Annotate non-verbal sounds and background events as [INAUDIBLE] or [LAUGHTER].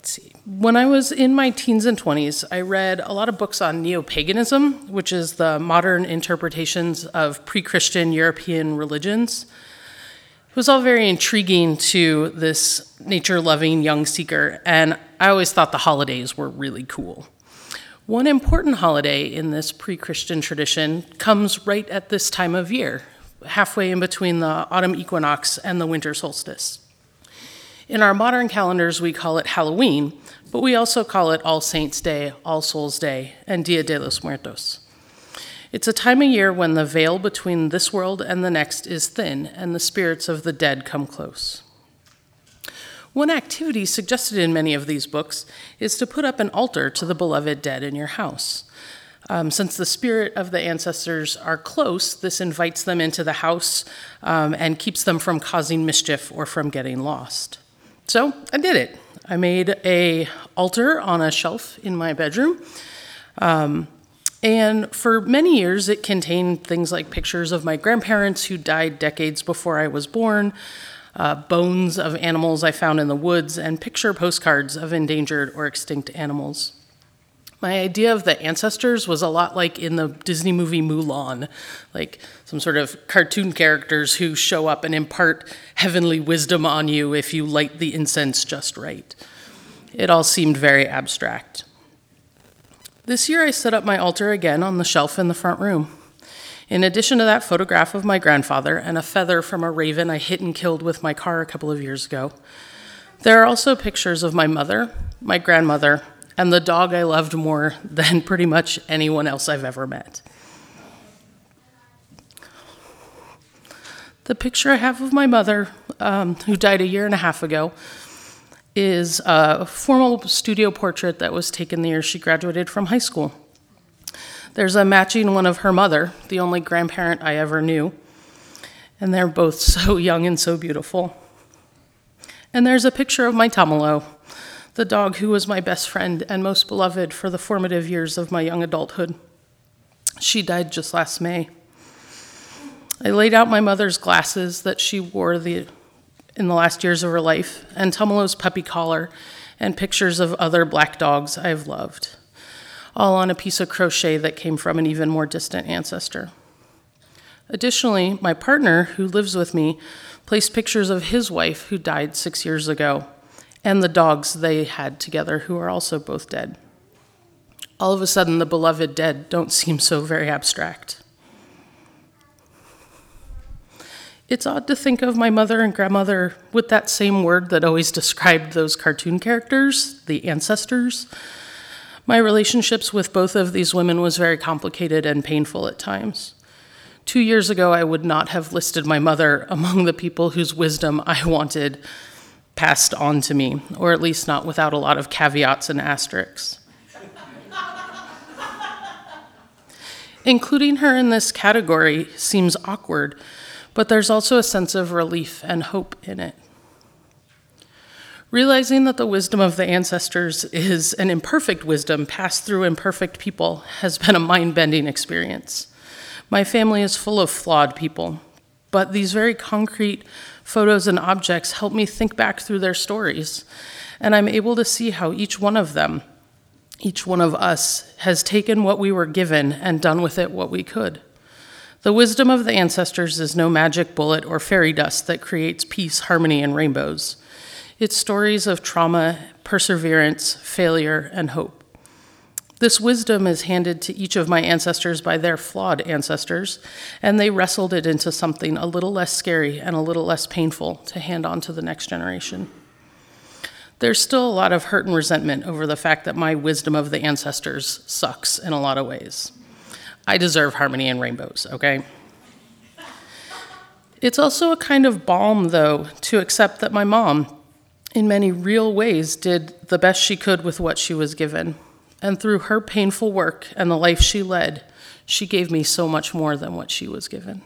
let's see. When I was in my teens and 20s, I read a lot of books on neo paganism, which is the modern interpretations of pre Christian European religions. It was all very intriguing to this nature loving young seeker, and I always thought the holidays were really cool. One important holiday in this pre Christian tradition comes right at this time of year, halfway in between the autumn equinox and the winter solstice. In our modern calendars, we call it Halloween, but we also call it All Saints' Day, All Souls' Day, and Dia de los Muertos. It's a time of year when the veil between this world and the next is thin and the spirits of the dead come close. One activity suggested in many of these books is to put up an altar to the beloved dead in your house. Um, since the spirit of the ancestors are close, this invites them into the house um, and keeps them from causing mischief or from getting lost. So I did it. I made a altar on a shelf in my bedroom. Um, and for many years, it contained things like pictures of my grandparents who died decades before I was born, uh, bones of animals I found in the woods, and picture postcards of endangered or extinct animals. My idea of the ancestors was a lot like in the Disney movie Mulan, like some sort of cartoon characters who show up and impart heavenly wisdom on you if you light the incense just right. It all seemed very abstract. This year, I set up my altar again on the shelf in the front room. In addition to that photograph of my grandfather and a feather from a raven I hit and killed with my car a couple of years ago, there are also pictures of my mother, my grandmother, and the dog I loved more [LAUGHS] than pretty much anyone else I've ever met. The picture I have of my mother, um, who died a year and a half ago, is a formal studio portrait that was taken the year she graduated from high school. There's a matching one of her mother, the only grandparent I ever knew, and they're both [LAUGHS] so young and so beautiful. And there's a picture of my Tamalo, the dog who was my best friend and most beloved for the formative years of my young adulthood. She died just last May. I laid out my mother's glasses that she wore the, in the last years of her life, and Tamalo's puppy collar, and pictures of other black dogs I've loved, all on a piece of crochet that came from an even more distant ancestor. Additionally, my partner, who lives with me, placed pictures of his wife, who died six years ago, and the dogs they had together, who are also both dead. All of a sudden, the beloved dead don't seem so very abstract. It's odd to think of my mother and grandmother with that same word that always described those cartoon characters, the ancestors. My relationships with both of these women was very complicated and painful at times. Two years ago, I would not have listed my mother among the people whose wisdom I wanted passed on to me, or at least not without a lot of caveats and asterisks. Including her in this category seems awkward but there's also a sense of relief and hope in it. Realizing that the wisdom of the ancestors is an imperfect wisdom passed through imperfect people has been a mind bending experience. My family is full of flawed people, but these very concrete photos and objects help me think back through their stories, and I'm able to see how each one of them, each one of us, has taken what we were given and done with it what we could. The wisdom of the ancestors is no magic bullet or fairy dust that creates peace, harmony, and rainbows. It's stories of trauma, perseverance, failure, and hope. This wisdom is handed to each of my ancestors by their flawed ancestors, and they wrestled it into something a little less scary and a little less painful to hand on to the next generation. There's still a lot of hurt and resentment over the fact that my wisdom of the ancestors sucks in a lot of ways. I deserve harmony and rainbows, okay? It's also a kind of balm, though, to accept that my mom, in many real ways, did the best she could with what she was given. And through her painful work and the life she led, she gave me so much more than what she was given.